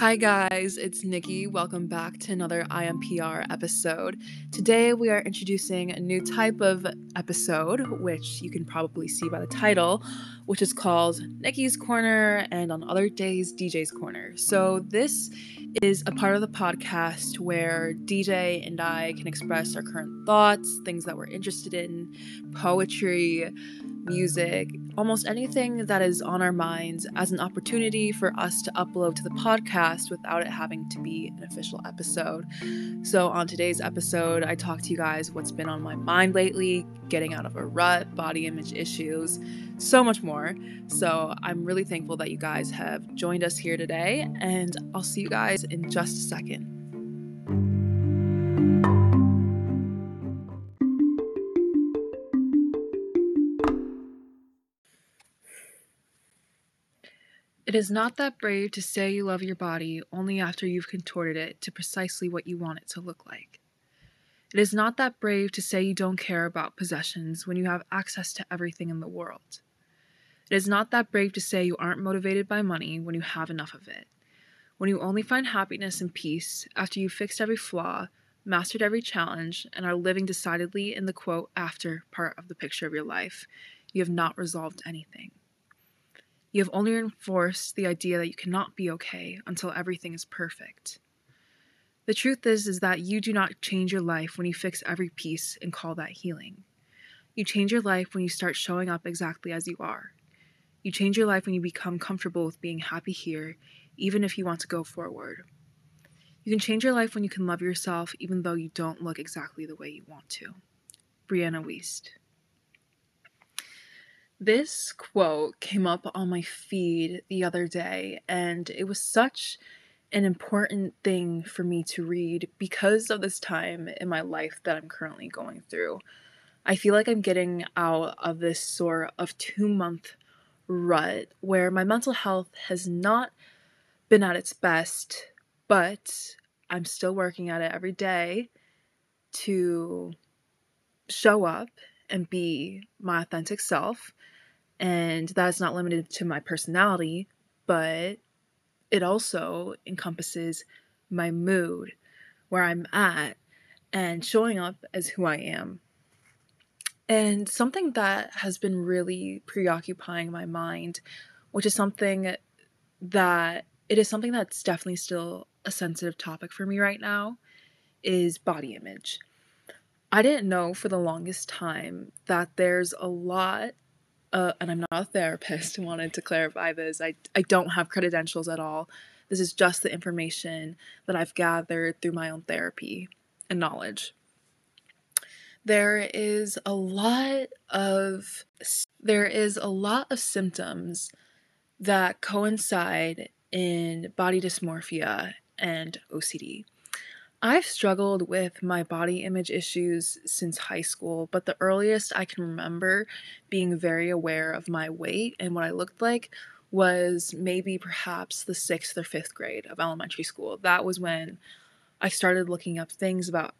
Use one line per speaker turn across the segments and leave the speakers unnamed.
Hi, guys, it's Nikki. Welcome back to another IMPR episode. Today, we are introducing a new type of episode, which you can probably see by the title, which is called Nikki's Corner and on other days, DJ's Corner. So, this is a part of the podcast where DJ and I can express our current thoughts, things that we're interested in, poetry, music, almost anything that is on our minds as an opportunity for us to upload to the podcast without it having to be an official episode. So, on today's episode, I talk to you guys what's been on my mind lately, getting out of a rut, body image issues, so much more. So, I'm really thankful that you guys have joined us here today, and I'll see you guys in just a second. It is not that brave to say you love your body only after you've contorted it to precisely what you want it to look like. It is not that brave to say you don't care about possessions when you have access to everything in the world. It is not that brave to say you aren't motivated by money when you have enough of it. When you only find happiness and peace after you've fixed every flaw, mastered every challenge, and are living decidedly in the quote after part of the picture of your life, you have not resolved anything. You have only reinforced the idea that you cannot be okay until everything is perfect. The truth is is that you do not change your life when you fix every piece and call that healing. You change your life when you start showing up exactly as you are. You change your life when you become comfortable with being happy here, even if you want to go forward. You can change your life when you can love yourself even though you don't look exactly the way you want to. Brianna Wiest. This quote came up on my feed the other day, and it was such an important thing for me to read because of this time in my life that I'm currently going through. I feel like I'm getting out of this sort of two month rut where my mental health has not been at its best, but I'm still working at it every day to show up and be my authentic self and that's not limited to my personality, but it also encompasses my mood, where I'm at, and showing up as who I am. And something that has been really preoccupying my mind, which is something that it is something that's definitely still a sensitive topic for me right now, is body image. I didn't know for the longest time that there's a lot uh, and I'm not a therapist, wanted to clarify this. I, I don't have credentials at all. This is just the information that I've gathered through my own therapy and knowledge. There is a lot of there is a lot of symptoms that coincide in body dysmorphia and OCD. I've struggled with my body image issues since high school, but the earliest I can remember being very aware of my weight and what I looked like was maybe perhaps the sixth or fifth grade of elementary school. That was when I started looking up things about,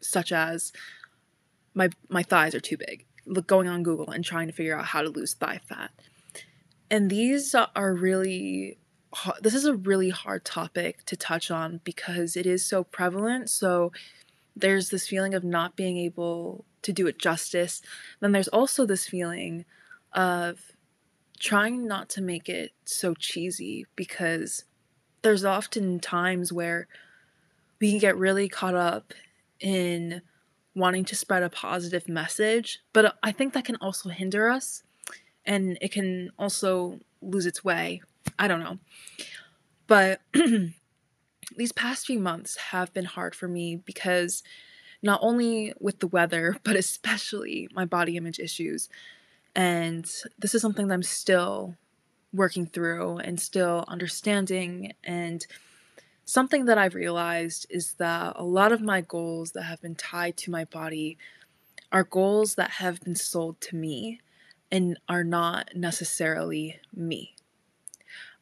such as my my thighs are too big, going on Google and trying to figure out how to lose thigh fat. And these are really this is a really hard topic to touch on because it is so prevalent. So there's this feeling of not being able to do it justice. Then there's also this feeling of trying not to make it so cheesy because there's often times where we can get really caught up in wanting to spread a positive message, but I think that can also hinder us and it can also lose its way I don't know. But these past few months have been hard for me because not only with the weather, but especially my body image issues. And this is something that I'm still working through and still understanding. And something that I've realized is that a lot of my goals that have been tied to my body are goals that have been sold to me and are not necessarily me.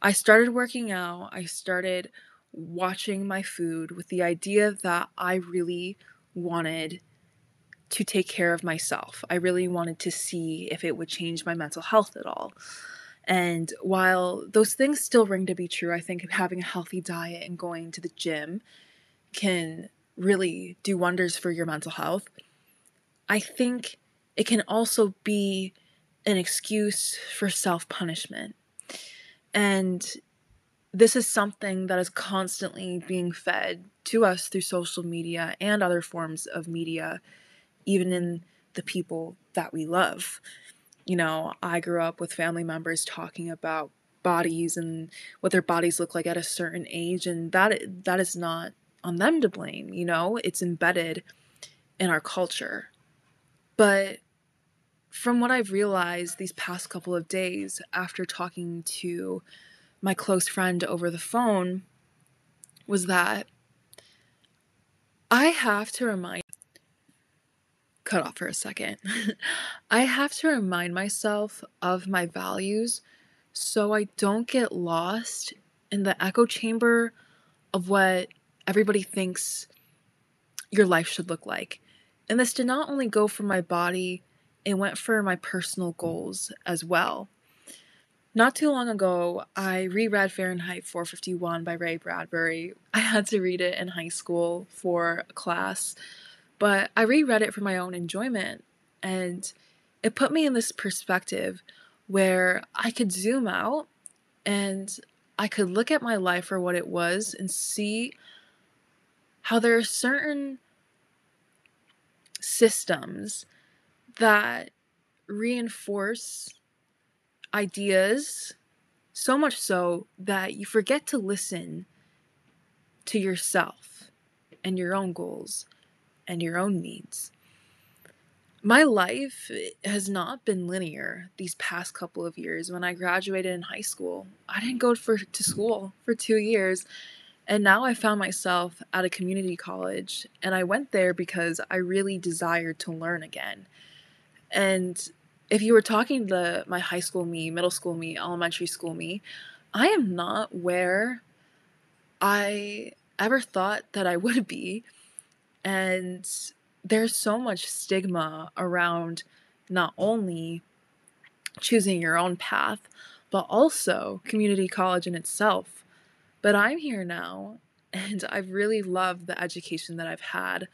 I started working out, I started watching my food with the idea that I really wanted to take care of myself. I really wanted to see if it would change my mental health at all. And while those things still ring to be true, I think having a healthy diet and going to the gym can really do wonders for your mental health. I think it can also be an excuse for self punishment. And this is something that is constantly being fed to us through social media and other forms of media even in the people that we love. You know, I grew up with family members talking about bodies and what their bodies look like at a certain age and that that is not on them to blame, you know? It's embedded in our culture. But from what I've realized these past couple of days after talking to my close friend over the phone was that I have to remind cut off for a second. I have to remind myself of my values so I don't get lost in the echo chamber of what everybody thinks your life should look like. And this did not only go for my body, it went for my personal goals as well. Not too long ago, I reread Fahrenheit 451 by Ray Bradbury. I had to read it in high school for a class but I reread it for my own enjoyment, and it put me in this perspective where I could zoom out and I could look at my life for what it was and see how there are certain systems that reinforce ideas so much so that you forget to listen to yourself and your own goals and your own needs. My life has not been linear these past couple of years. When I graduated in high school, I didn't go for, to school for two years. And now I found myself at a community college, and I went there because I really desired to learn again. And if you were talking to my high school me, middle school me, elementary school me, I am not where I ever thought that I would be and there's so much stigma around not only choosing your own path, but also community college in itself. But I'm here now, and I've really loved the education that I've had.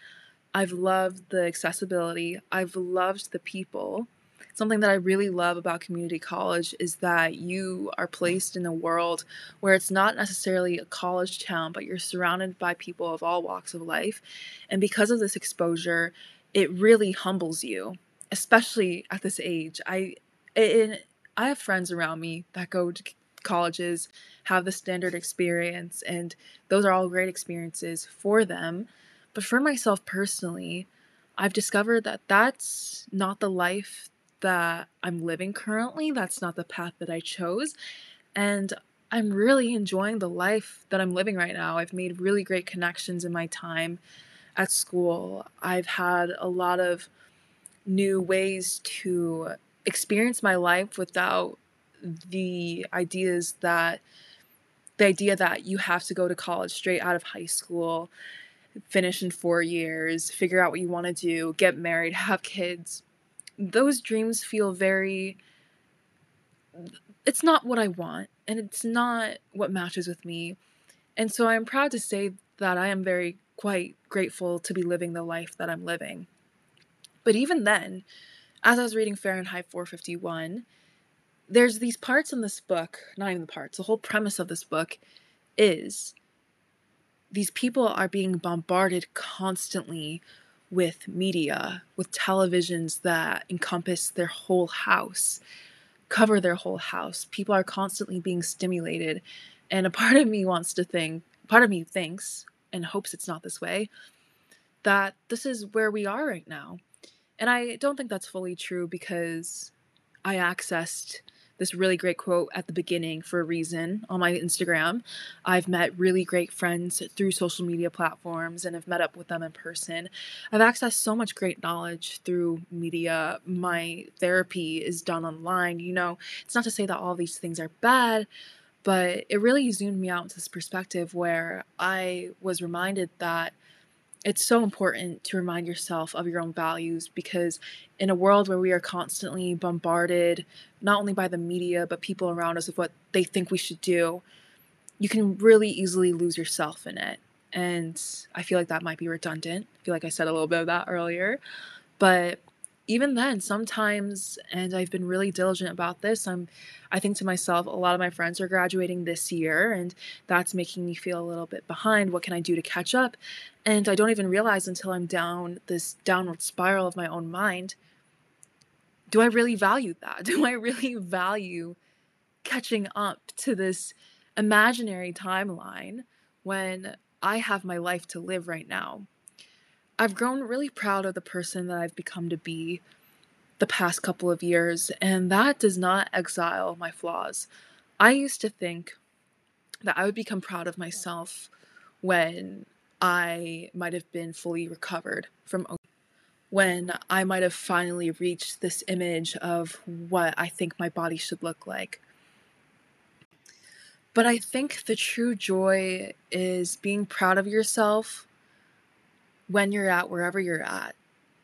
I've loved the accessibility, I've loved the people, something that I really love about community college is that you are placed in a world where it's not necessarily a college town, but you're surrounded by people of all walks of life. And because of this exposure, it really humbles you, especially at this age. I in, I have friends around me that go to colleges, have the standard experience, and those are all great experiences for them. But for myself personally, I've discovered that that's not the life that I'm living currently. That's not the path that I chose. And I'm really enjoying the life that I'm living right now. I've made really great connections in my time at school. I've had a lot of new ways to experience my life without the ideas that the idea that you have to go to college straight out of high school, finish in 4 years, figure out what you want to do, get married, have kids those dreams feel very it's not what I want and it's not what matches with me. And so I'm proud to say that I am very quite grateful to be living the life that I'm living. But even then, as I was reading Fahrenheit 451, there's these parts in this book, not even the parts, the whole premise of this book is these people are being bombarded constantly with media, with televisions that encompass their whole house, cover their whole house. People are constantly being stimulated. And a part of me wants to think, part of me thinks and hopes it's not this way, that this is where we are right now. And I don't think that's fully true because I accessed this really great quote at the beginning for a reason on my Instagram. I've met really great friends through social media platforms and have met up with them in person. I've accessed so much great knowledge through media. My therapy is done online. You know, it's not to say that all these things are bad, but it really zoomed me out into this perspective where I was reminded that it's so important to remind yourself of your own values because in a world where we are constantly bombarded not only by the media but people around us of what they think we should do you can really easily lose yourself in it. And i feel like that might be redundant. I feel like i said a little bit of that earlier. But even then sometimes and i've been really diligent about this i'm i think to myself a lot of my friends are graduating this year and that's making me feel a little bit behind what can i do to catch up? And i don't even realize until i'm down this downward spiral of my own mind do i really value that? Do i really value catching up to this imaginary timeline when i have my life to live right now I've grown really proud of the person that I've become to be the past couple of years, and that does not exile my flaws. I used to think that I would become proud of myself when I might have been fully recovered from when I might have finally reached this image of what I think my body should look like. But I think the true joy is being proud of yourself when you're at wherever you're at,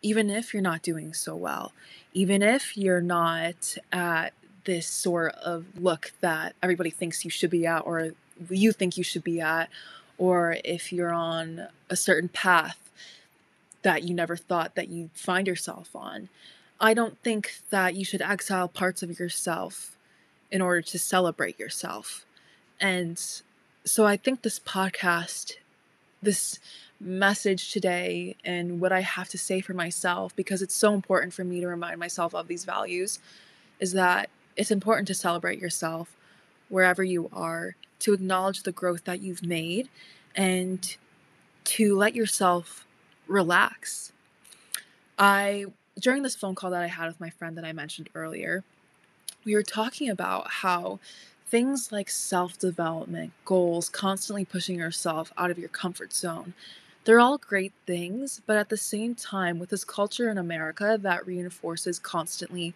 even if you're not doing so well, even if you're not at this sort of look that everybody thinks you should be at or you think you should be at, or if you're on a certain path that you never thought that you'd find yourself on. I don't think that you should exile parts of yourself in order to celebrate yourself. And so I think this podcast, this message today and what I have to say for myself because it's so important for me to remind myself of these values is that it's important to celebrate yourself wherever you are, to acknowledge the growth that you've made, and to let yourself relax. I, during this phone call that I had with my friend that I mentioned earlier, we were talking about how things like self development, goals, constantly pushing yourself out of your comfort zone, they're all great things, but at the same time, with this culture in America that reinforces constantly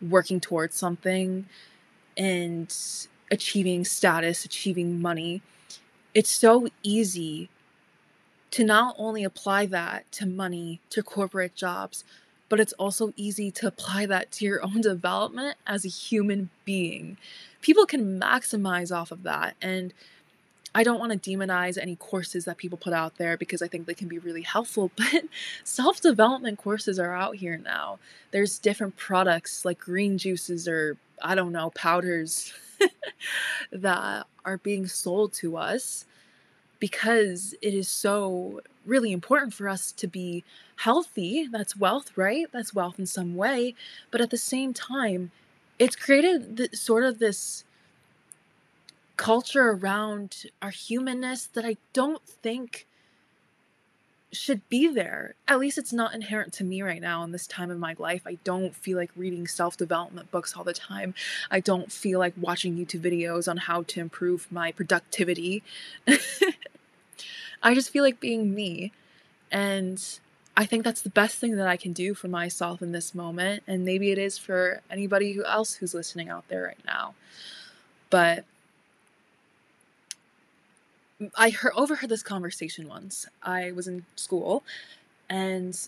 working towards something and achieving status, achieving money, it's so easy to not only apply that to money, to corporate jobs, but it's also easy to apply that to your own development as a human being. People can maximize off of that. And I don't want to demonize any courses that people put out there because I think they can be really helpful, but self development courses are out here now. There's different products like green juices or I don't know, powders that are being sold to us because it is so really important for us to be healthy. That's wealth, right? That's wealth in some way. But at the same time, it's created sort of this culture around our humanness that I don't think should be there. At least it's not inherent to me right now in this time of my life. I don't feel like reading self development books all the time. I don't feel like watching YouTube videos on how to improve my productivity. I just feel like being me. And I think that's the best thing that I can do for myself in this moment. And maybe it is for anybody who else who's listening out there right now. But I heard, overheard this conversation once. I was in school, and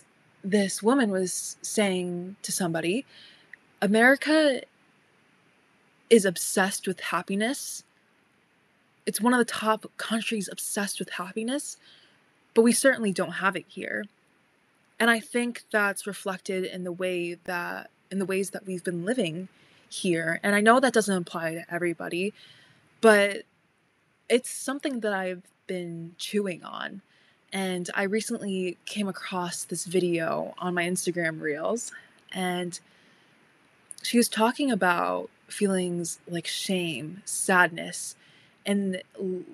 this woman was saying to somebody, America is obsessed with happiness. It's one of the top countries obsessed with happiness, but we certainly don't have it here. And I think that's reflected in the way that in the ways that we've been living here. And I know that doesn't apply to everybody, but it's something that I've been chewing on. And I recently came across this video on my Instagram Reels, and she was talking about feelings like shame, sadness, and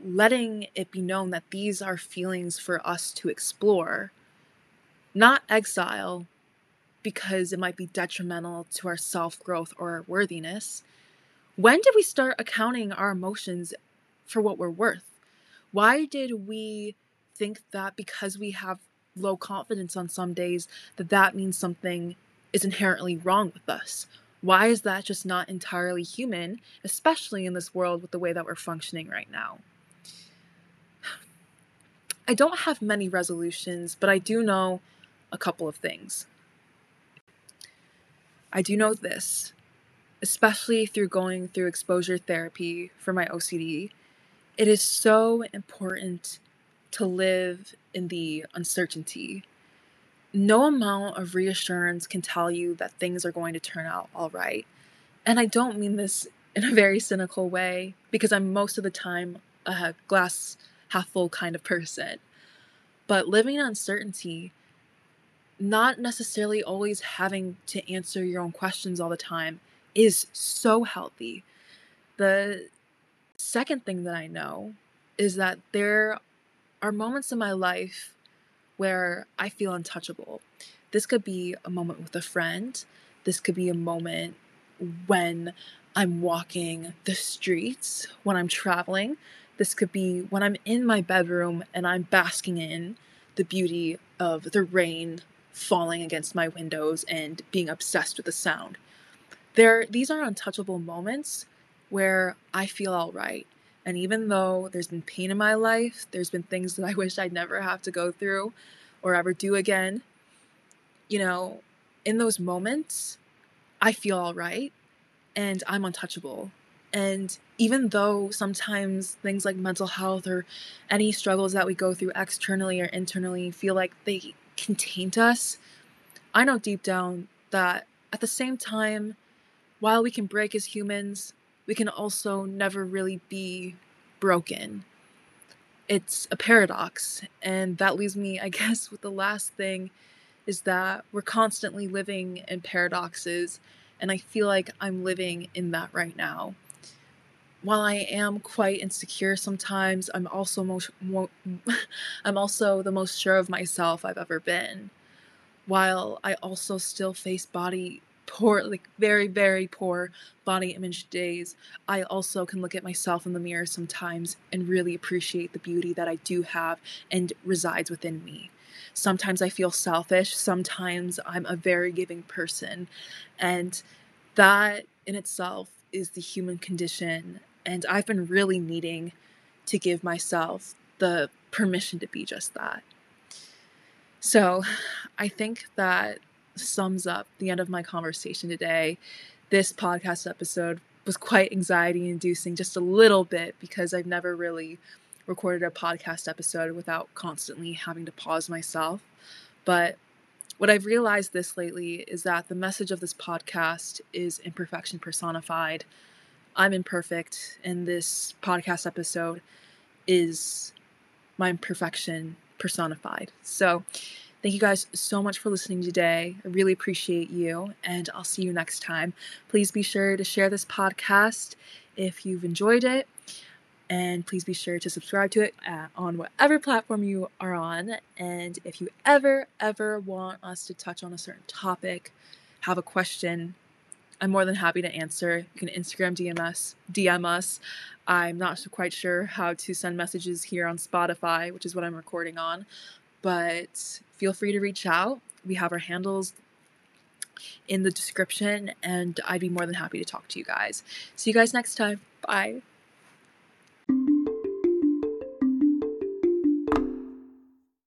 letting it be known that these are feelings for us to explore, not exile because it might be detrimental to our self growth or our worthiness. When did we start accounting our emotions for what we're worth. Why did we think that because we have low confidence on some days that that means something is inherently wrong with us? Why is that just not entirely human, especially in this world with the way that we're functioning right now? I don't have many resolutions, but I do know a couple of things. I do know this, especially through going through exposure therapy for my OCD, it is so important to live in the uncertainty. No amount of reassurance can tell you that things are going to turn out all right. And I don't mean this in a very cynical way because I'm most of the time a glass half full kind of person. But living in uncertainty not necessarily always having to answer your own questions all the time is so healthy. The second thing that I know is that there are moments in my life where I feel untouchable. This could be a moment with a friend, this could be a moment when I'm walking the streets, when I'm traveling. This could be when I'm in my bedroom and I'm basking in the beauty of the rain falling against my windows and being obsessed with the sound. There these are untouchable moments where I feel all right. And even though there's been pain in my life, there's been things that I wish I'd never have to go through or ever do again. You know, in those moments, I feel all right and I'm untouchable. And even though sometimes things like mental health or any struggles that we go through externally or internally feel like they contained us, I know deep down that at the same time, while we can break as humans, we can also never really be broken. It's a paradox. And that leaves me, I guess, with the last thing is that we're constantly living in paradoxes. And I feel like I'm living in that right now while I am quite insecure sometimes, I'm also most mo- I'm also the most sure of myself I've ever been. While I also still face body poor like very very poor body image days, I also can look at myself in the mirror sometimes and really appreciate the beauty that I do have and resides within me. Sometimes I feel selfish, sometimes I'm a very giving person, and that in itself is the human condition and I've been really needing to give myself the permission to be just that. So I think that sums up the end of my conversation today. This podcast episode was quite anxiety inducing, just a little bit, because I've never really recorded a podcast episode without constantly having to pause myself. But what I've realized this lately is that the message of this podcast is imperfection personified. I'm imperfect, and this podcast episode is my imperfection personified. So, thank you guys so much for listening today. I really appreciate you, and I'll see you next time. Please be sure to share this podcast if you've enjoyed it, and please be sure to subscribe to it uh, on whatever platform you are on. And if you ever, ever want us to touch on a certain topic, have a question, I'm more than happy to answer. You can Instagram DM us. DM us. I'm not quite sure how to send messages here on Spotify, which is what I'm recording on, but feel free to reach out. We have our handles in the description, and I'd be more than happy to talk to you guys. See you guys next time. Bye.